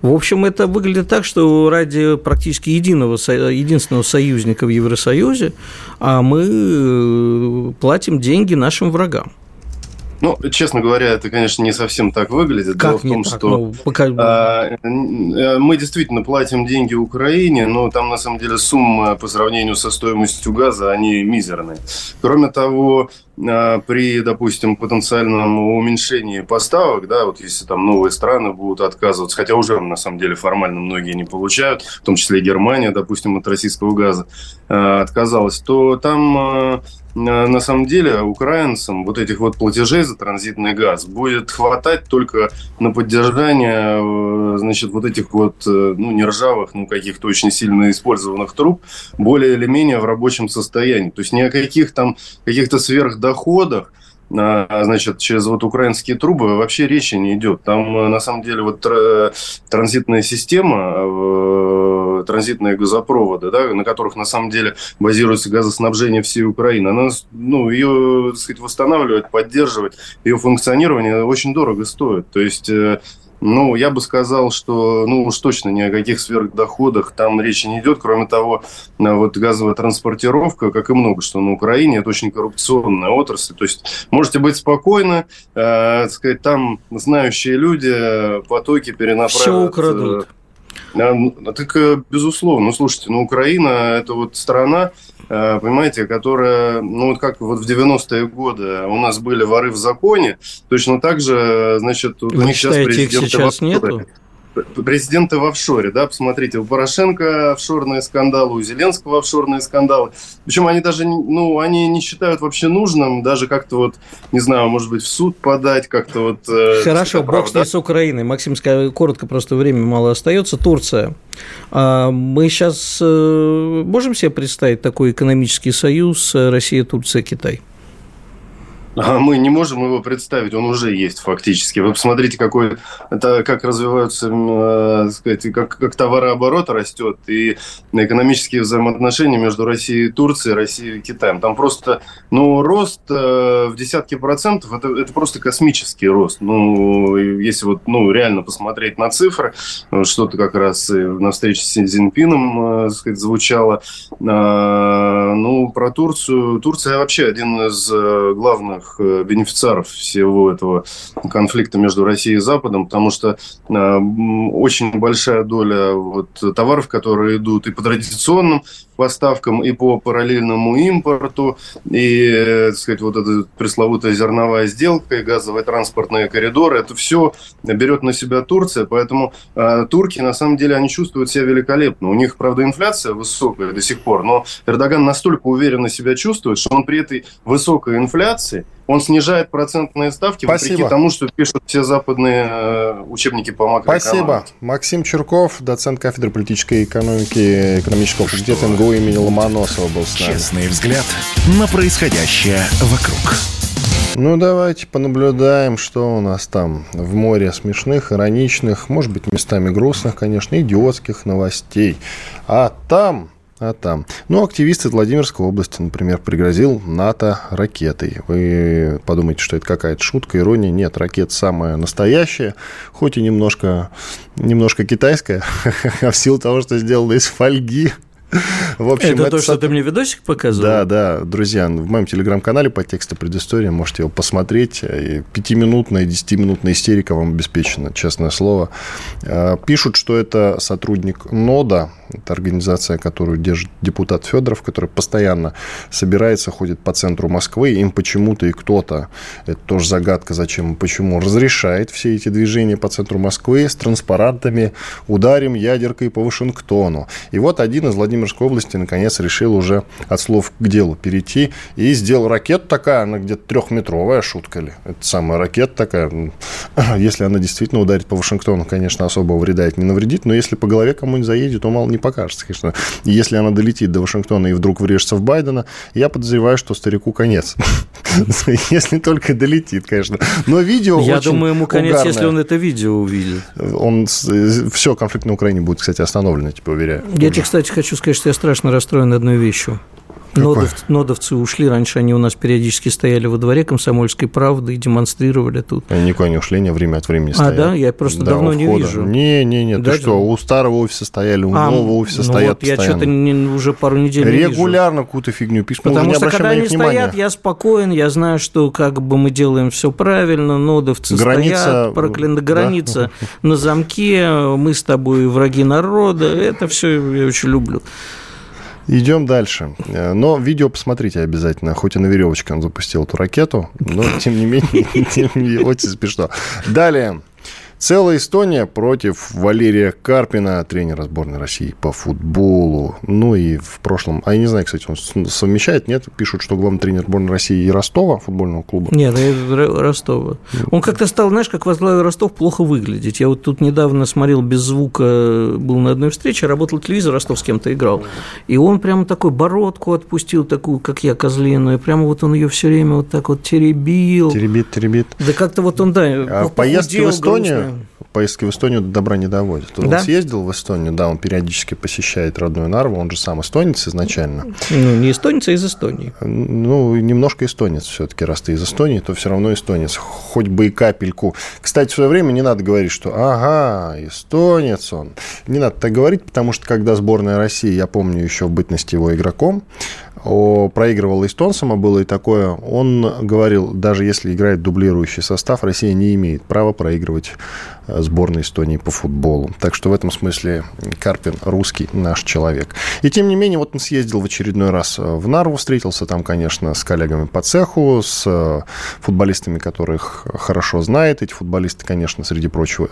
S2: В общем, это выглядит так, что ради практически единого, единственного союзника в Евросоюзе а мы э, платим деньги нашим врагам.
S5: Ну, честно говоря, это, конечно, не совсем так выглядит.
S2: Как Дело в том, так? что ну,
S5: пока... а, мы действительно платим деньги Украине, но там, на самом деле, сумма по сравнению со стоимостью газа, они мизерные. Кроме того, при, допустим, потенциальном уменьшении поставок, да, вот если там новые страны будут отказываться, хотя уже на самом деле формально многие не получают, в том числе и Германия, допустим, от российского газа а, отказалась, то там а, на самом деле украинцам вот этих вот платежей за транзитный газ будет хватать только на поддержание, значит, вот этих вот, э, ну, не ржавых, ну, каких-то очень сильно использованных труб более или менее в рабочем состоянии. То есть ни о каких там каких-то сверх доходах, а, значит, через вот украинские трубы вообще речи не идет. Там, э, на самом деле, вот транзитная система, э, транзитные газопроводы, да, на которых, на самом деле, базируется газоснабжение всей Украины, она, ну, ее, так сказать, восстанавливать, поддерживать, ее функционирование очень дорого стоит. То есть э, ну, я бы сказал, что, ну, уж точно ни о каких сверхдоходах там речи не идет. Кроме того, вот газовая транспортировка, как и много что на Украине, это очень коррупционная отрасль. То есть можете быть спокойны, э, сказать, там знающие люди потоки перенаправят. Все
S2: украдут.
S5: А, ну, так, э, безусловно. Ну, слушайте, ну, Украина – это вот страна, э, понимаете, которая, ну, вот как вот в 90-е годы у нас были воры в законе, точно так же, значит,
S2: Вы у них сейчас президент... сейчас нету?
S5: Президенты в офшоре, да, посмотрите, у Порошенко офшорные скандалы, у Зеленского офшорные скандалы. Причем они даже, ну, они не считают вообще нужным даже как-то вот, не знаю, может быть, в суд подать, как-то вот...
S2: Э, Хорошо, бог с Украиной. Максим, коротко, просто время мало остается. Турция. А мы сейчас э, можем себе представить такой экономический союз Россия, Турция, Китай?
S5: А мы не можем его представить, он уже есть фактически. Вы посмотрите, какой, это, как развиваются, э, сказать, как, как товарооборот растет и экономические взаимоотношения между Россией и Турцией, Россией и Китаем. Там просто, ну, рост э, в десятки процентов, это, это просто космический рост. Ну, если вот, ну, реально посмотреть на цифры, что-то как раз на встрече с Цзиньпином, э, сказать, звучало. Э, ну, про Турцию. Турция вообще один из э, главных главных э, бенефициаров всего этого конфликта между Россией и Западом, потому что э, очень большая доля вот товаров, которые идут и по традиционным поставкам, и по параллельному импорту, и, э, так сказать, вот эта пресловутая зерновая сделка, и газовые транспортные коридоры, это все берет на себя Турция, поэтому э, турки, на самом деле, они чувствуют себя великолепно. У них, правда, инфляция высокая до сих пор, но Эрдоган настолько уверенно себя чувствует, что он при этой высокой инфляции – он снижает процентные ставки, Спасибо. вопреки тому, что пишут все западные э, учебники по макроэкономике.
S1: Спасибо. Максим Чурков, доцент кафедры политической экономики экономического факультета МГУ имени Ломоносова был с
S4: нами. Честный взгляд на происходящее вокруг.
S1: Ну, давайте понаблюдаем, что у нас там в море смешных, ироничных, может быть, местами грустных, конечно, идиотских новостей. А там а там. Ну, активист из Владимирской области, например, пригрозил НАТО ракетой. Вы подумаете, что это какая-то шутка, ирония. Нет, ракета самая настоящая, хоть и немножко, немножко китайская, [laughs] а в силу того, что сделана из фольги. [laughs]
S2: В общем, это, это то, что ты мне видосик показывал?
S1: Да, да, друзья, в моем телеграм-канале по тексту предыстории можете его посмотреть. Пятиминутная, десятиминутная истерика вам обеспечена, честное слово. А, пишут, что это сотрудник НОДА, это организация, которую держит депутат Федоров, который постоянно собирается, ходит по центру Москвы. Им почему-то и кто-то, это тоже загадка, зачем и почему, разрешает все эти движения по центру Москвы с транспарантами «Ударим ядеркой по Вашингтону». И вот один из Владимирской области наконец решил уже от слов к делу перейти и сделал ракету такая, она где-то трехметровая, шутка ли. Это самая ракета такая. [clears throat] Если она действительно ударит по Вашингтону, конечно, особого вреда это не навредит, но если по голове кому-нибудь заедет, то мало не не покажется, конечно. Если она долетит до Вашингтона и вдруг врежется в Байдена, я подозреваю, что старику конец. [laughs] Если только долетит, конечно. Но видео
S2: Я думаю, ему конец, если он это видео увидит.
S1: Он все, конфликт на Украине будет, кстати, остановлен, я тебе уверяю.
S2: Я тебе, кстати, хочу сказать, что я страшно расстроен одной вещью. Нодов, нодовцы ушли, раньше они у нас периодически стояли во дворе комсомольской правды и демонстрировали тут.
S1: Они никуда не ушли, они время от времени стоят.
S2: А, да? Я просто да, давно не вижу.
S1: Не, не, не, да, ты что, у старого офиса стояли, у а, нового офиса ну стоят вот
S2: я что-то уже пару недель
S1: не Регулярно какую-то фигню пишут,
S2: Потому что когда они стоят, я спокоен, я знаю, что как бы мы делаем все правильно, нодовцы граница, стоят, проклята граница да? на замке, мы с тобой враги народа, это все я очень люблю.
S1: Идем дальше. Э, но видео посмотрите обязательно. Хоть и на веревочке он запустил эту ракету, но тем не менее, [laughs] очень смешно. Далее. Целая Эстония против Валерия Карпина, тренера сборной России по футболу. Ну и в прошлом... А я не знаю, кстати, он совмещает, нет? Пишут, что главный тренер сборной России и Ростова, футбольного клуба.
S2: Нет, Ростова. Он как-то стал, знаешь, как возглавил Ростов, плохо выглядеть. Я вот тут недавно смотрел без звука, был на одной встрече, работал телевизор, Ростов с кем-то играл. И он прямо такой бородку отпустил, такую, как я, козлиную. Прямо вот он ее все время вот так вот теребил.
S1: Теребит, теребит.
S2: Да как-то вот он, да,
S1: а поездки в Эстонию, поездки в Эстонию до добра не доводят. Да? Он съездил в Эстонию, да, он периодически посещает родную Нарву, он же сам эстонец изначально.
S2: Ну, не эстонец, а из Эстонии.
S1: Ну, немножко эстонец все-таки, раз ты из Эстонии, то все равно эстонец, хоть бы и капельку. Кстати, в свое время не надо говорить, что ага, эстонец он. Не надо так говорить, потому что когда сборная России, я помню еще в бытности его игроком, проигрывал эстонцам, а было и такое, он говорил, даже если играет дублирующий состав, Россия не имеет права проигрывать сборной Эстонии по футболу. Так что в этом смысле Карпин русский наш человек. И тем не менее, вот он съездил в очередной раз в Нарву, встретился там, конечно, с коллегами по цеху, с э, футболистами, которых хорошо знает. Эти футболисты, конечно, среди прочего,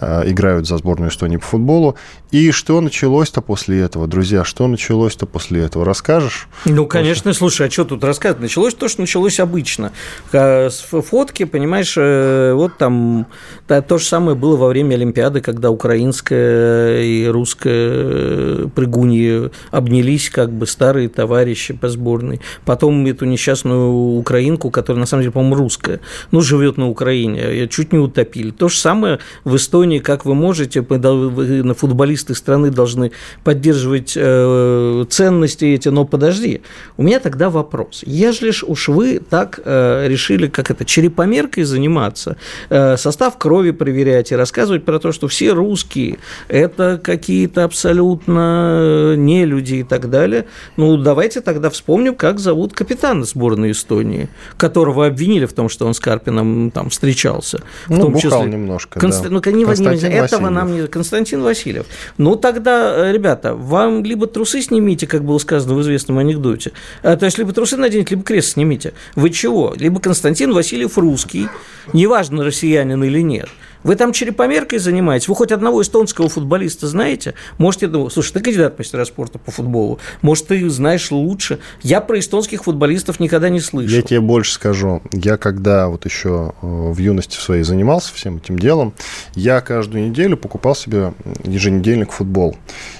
S1: э, играют за сборную Эстонии по футболу. И что началось-то после этого, друзья? Что началось-то после этого? Расскажешь?
S2: Ну, конечно, слушай, а что тут рассказывать? Началось то, что началось обычно. С фотки, понимаешь, э, вот там то же самое было во время Олимпиады, когда украинская и русская прыгуньи обнялись как бы старые товарищи по сборной. Потом эту несчастную украинку, которая на самом деле, по-моему, русская, ну, живет на Украине, чуть не утопили. То же самое в Эстонии, как вы можете, на футболисты страны должны поддерживать э, ценности эти, но подожди, у меня тогда вопрос. Ежели уж вы так э, решили, как это, черепомеркой заниматься, э, состав крови проверять и рассказывать про то, что все русские – это какие-то абсолютно не люди и так далее, ну, давайте тогда вспомним, как зовут капитана сборной Эстонии, которого обвинили в том, что он с Карпином там встречался. В
S1: ну,
S2: том
S1: числе... немножко,
S2: Конст...
S1: да.
S2: Ну, не, Константин этого Васильев. нам не... Константин Васильев. Ну, тогда, ребята, вам либо трусы снимите, как было сказано в известном анекдоте, а, то есть либо трусы наденете, либо крест снимите. Вы чего? Либо Константин Васильев русский, неважно, россиянин или нет – вы там черепомеркой занимаетесь? Вы хоть одного эстонского футболиста знаете? Можете, ну, слушай, ты кандидат мастера спорта по футболу. Может, ты знаешь лучше. Я про эстонских футболистов никогда не слышал.
S1: Я тебе больше скажу. Я когда вот еще э, в юности своей занимался всем этим делом, я каждую неделю покупал себе еженедельник футбол.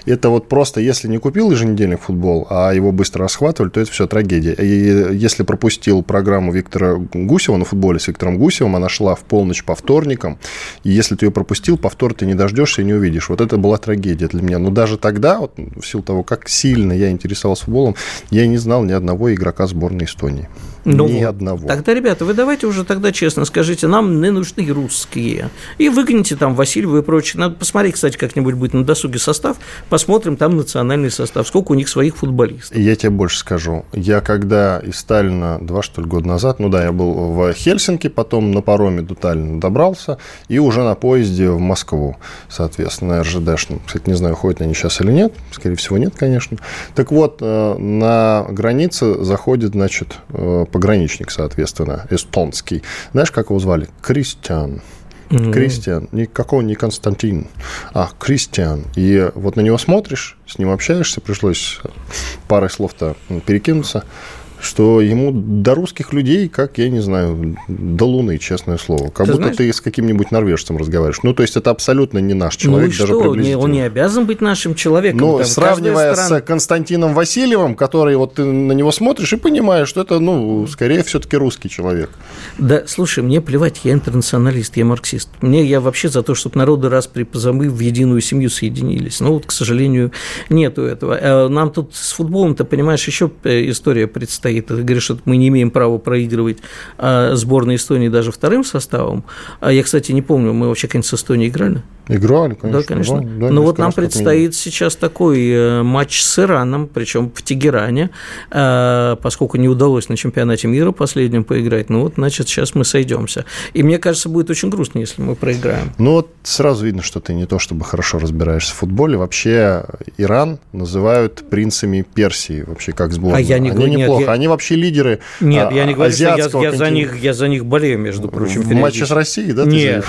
S1: Это вот просто, если не купил еженедельник футбол, а его быстро расхватывали, то это все трагедия. И если пропустил программу Виктора Гусева на футболе с Виктором Гусевым, она шла в полночь по вторникам, и если ты ее пропустил, повтор ты не дождешься и не увидишь. Вот это была трагедия для меня. Но даже тогда, вот, в силу того, как сильно я интересовался футболом, я не знал ни одного игрока сборной Эстонии. Ну, Ни одного.
S2: Тогда, ребята, вы давайте уже тогда честно скажите, нам не нужны русские. И выгоните там Васильева и прочее. Надо посмотреть, кстати, как-нибудь будет на досуге состав. Посмотрим там национальный состав. Сколько у них своих футболистов.
S1: Я тебе больше скажу. Я когда из Сталина два, что ли, года назад, ну да, я был в Хельсинки, потом на пароме до Таллина добрался, и уже на поезде в Москву, соответственно, на РЖДшном. Кстати, не знаю, ходят они сейчас или нет. Скорее всего, нет, конечно. Так вот, э, на границе заходит, значит, э, пограничник, соответственно, эстонский. Знаешь, как его звали? Кристиан. Mm-hmm. Кристиан, никакого не Константин, а Кристиан. И вот на него смотришь, с ним общаешься, пришлось парой слов-то перекинуться что ему до русских людей, как, я не знаю, до Луны, честное слово. Как ты будто знаешь... ты с каким-нибудь норвежцем разговариваешь. Ну, то есть, это абсолютно не наш человек, ну и даже
S2: что?
S1: приблизительно.
S2: Он не обязан быть нашим человеком.
S1: Но сравнивая страна... с Константином Васильевым, который вот ты на него смотришь и понимаешь, что это, ну, скорее все-таки русский человек.
S2: Да, слушай, мне плевать, я интернационалист, я марксист. Мне я вообще за то, чтобы народы раз при позамы в единую семью соединились. Но вот, к сожалению, нету этого. Э, нам тут с футболом, ты понимаешь, еще э, история предстоит стоит. Ты говоришь, что мы не имеем права проигрывать а, сборной Эстонии даже вторым составом. А я, кстати, не помню, мы вообще, конечно, с Эстонией играли?
S1: Играли, конечно.
S2: Да, конечно. Да, Но вот нам предстоит сейчас такой э, матч с Ираном, причем в Тегеране, э, поскольку не удалось на чемпионате мира последнем поиграть. Ну вот, значит, сейчас мы сойдемся. И мне кажется, будет очень грустно, если мы проиграем.
S1: Ну вот сразу видно, что ты не то чтобы хорошо разбираешься в футболе. Вообще Иран называют принцами Персии, вообще как сборная. А я не Они нет, неплохо. Я... Они вообще лидеры
S2: Нет, я не говорю, что я, я, за них, я за них болею, между прочим.
S1: В матче с Россией, да?
S2: Нет,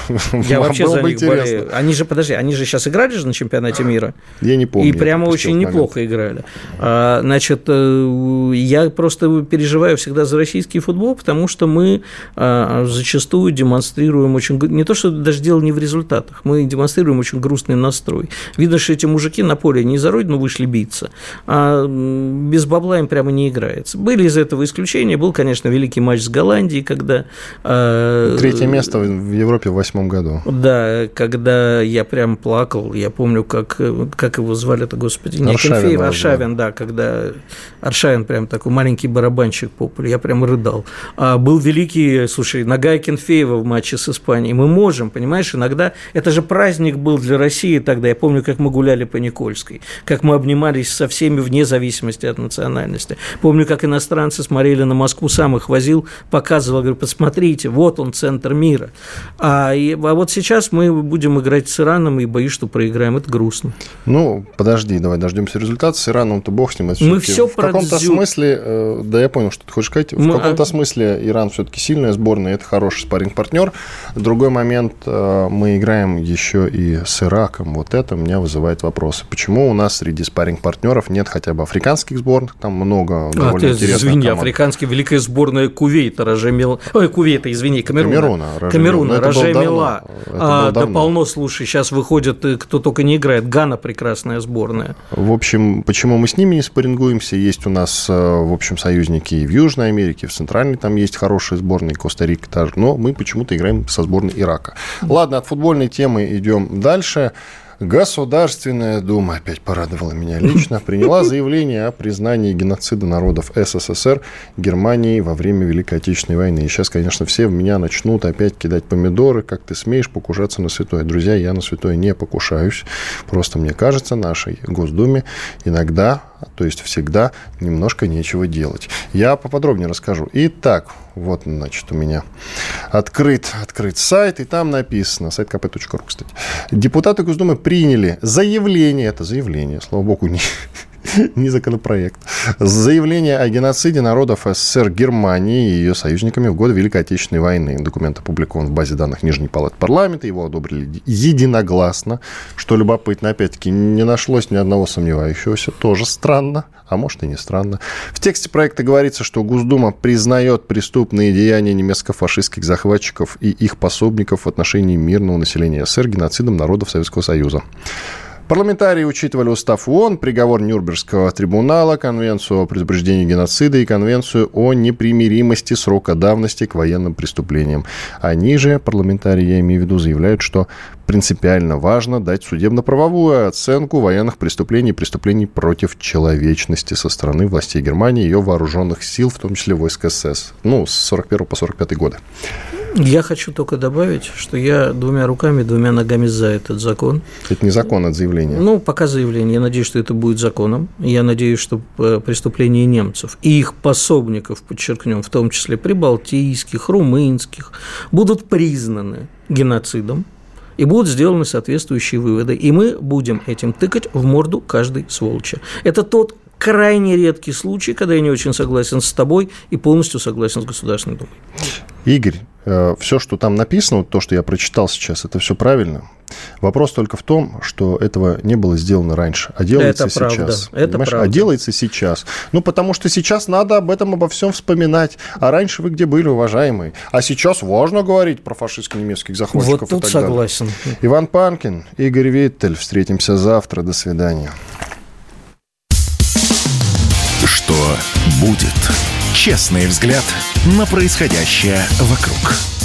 S2: я вообще за них [laughs] [laughs] болею. Они же, подожди, они же сейчас играли же на чемпионате мира.
S1: Я не помню.
S2: И прямо очень неплохо играли. А, значит, э, я просто переживаю всегда за российский футбол, потому что мы а, зачастую демонстрируем очень... Не то, что даже дело не в результатах, мы демонстрируем очень грустный настрой. Видно, что эти мужики на поле не за родину вышли биться, а без бабла им прямо не играется. Были из этого исключения. Был, конечно, великий матч с Голландией, когда...
S1: А, Третье место в Европе в восьмом году.
S2: Да, когда я прям плакал. Я помню, как, как его звали-то, господи, не Аршавин, Аршавин, да, когда Аршавин прям такой маленький барабанщик по полю, я прям рыдал. А был великий, слушай, нога Акинфеева в матче с Испанией. Мы можем, понимаешь, иногда, это же праздник был для России тогда. Я помню, как мы гуляли по Никольской, как мы обнимались со всеми вне зависимости от национальности. Помню, как иностранцы смотрели на Москву, сам их возил, показывал, говорю, посмотрите, вот он, центр мира. А, и, а вот сейчас мы будем играть с Ираном, и боюсь, что проиграем. Это грустно.
S1: Ну, подожди, давай дождемся результата. С Ираном-то бог с ним. Это
S2: Мы все
S1: В каком-то смысле, э, да, я понял, что ты хочешь сказать. Мы, в каком-то а... смысле Иран все-таки сильная сборная, это хороший спаринг партнер Другой момент, э, мы играем еще и с Ираком. Вот это меня вызывает вопросы. Почему у нас среди спаринг партнеров нет хотя бы африканских сборных? Там много а, довольно
S2: ты
S1: интересных
S2: извини, команда. африканский великая сборная Кувейта, Роже Мила... Ой, Кувейта, извини, Камеруна.
S1: Камеруна,
S2: Роже Камеруна, Роже Мила. А, да полно, слушай, сейчас выходит, э, кто только не играет. Гана прекрасная сборная.
S1: В общем, почему мы с ними не спаррингуемся? Есть у нас, э, в общем, союзники и в Южной Америке, в Центральной там есть хорошие сборные, Коста-Рика тоже, но мы почему-то играем со сборной Ирака. Ладно, от футбольной темы идем дальше. Государственная Дума, опять порадовала меня лично, [laughs] приняла заявление о признании геноцида народов СССР Германии во время Великой Отечественной войны. И сейчас, конечно, все в меня начнут опять кидать помидоры, как ты смеешь покушаться на святое. Друзья, я на святое не покушаюсь. Просто мне кажется, нашей Госдуме иногда то есть всегда немножко нечего делать. Я поподробнее расскажу. Итак, вот, значит, у меня открыт, открыт сайт, и там написано, сайт kp.ru, кстати. Депутаты Госдумы приняли заявление, это заявление, слава богу, не, [laughs] не законопроект. Заявление о геноциде народов СССР Германии и ее союзниками в годы Великой Отечественной войны. Документ опубликован в базе данных Нижней палаты парламента. Его одобрили единогласно. Что любопытно, опять-таки, не нашлось ни одного сомневающегося. Тоже странно, а может и не странно. В тексте проекта говорится, что Госдума признает преступные деяния немецко-фашистских захватчиков и их пособников в отношении мирного населения СССР геноцидом народов Советского Союза. Парламентарии учитывали устав ООН, приговор Нюрнбергского трибунала, Конвенцию о предупреждении геноцида и Конвенцию о непримиримости срока давности к военным преступлениям. Они же, парламентарии, я имею в виду, заявляют, что принципиально важно дать судебно-правовую оценку военных преступлений и преступлений против человечности со стороны властей Германии и ее вооруженных сил, в том числе войск СС, ну, с 41 по 45 годы.
S2: Я хочу только добавить, что я двумя руками, двумя ногами за этот закон.
S1: Это не закон, это заявление.
S2: Ну, пока заявление. Я надеюсь, что это будет законом. Я надеюсь, что э, преступления немцев и их пособников, подчеркнем, в том числе прибалтийских, румынских, будут признаны геноцидом и будут сделаны соответствующие выводы. И мы будем этим тыкать в морду каждой сволочи. Это тот крайне редкий случай, когда я не очень согласен с тобой и полностью согласен с Государственной Думой.
S1: Игорь, э, все, что там написано, то, что я прочитал сейчас, это все правильно. Вопрос только в том, что этого не было сделано раньше, а делается это сейчас. Правда. Это правда. А делается сейчас. Ну, потому что сейчас надо об этом обо всем вспоминать. А раньше вы где были, уважаемые? А сейчас важно говорить про фашистско-немецких захватчиков.
S2: Вот тут согласен.
S1: Далее. Иван Панкин, Игорь Виттель. Встретимся завтра. До свидания.
S4: Будет? Честный взгляд на происходящее вокруг.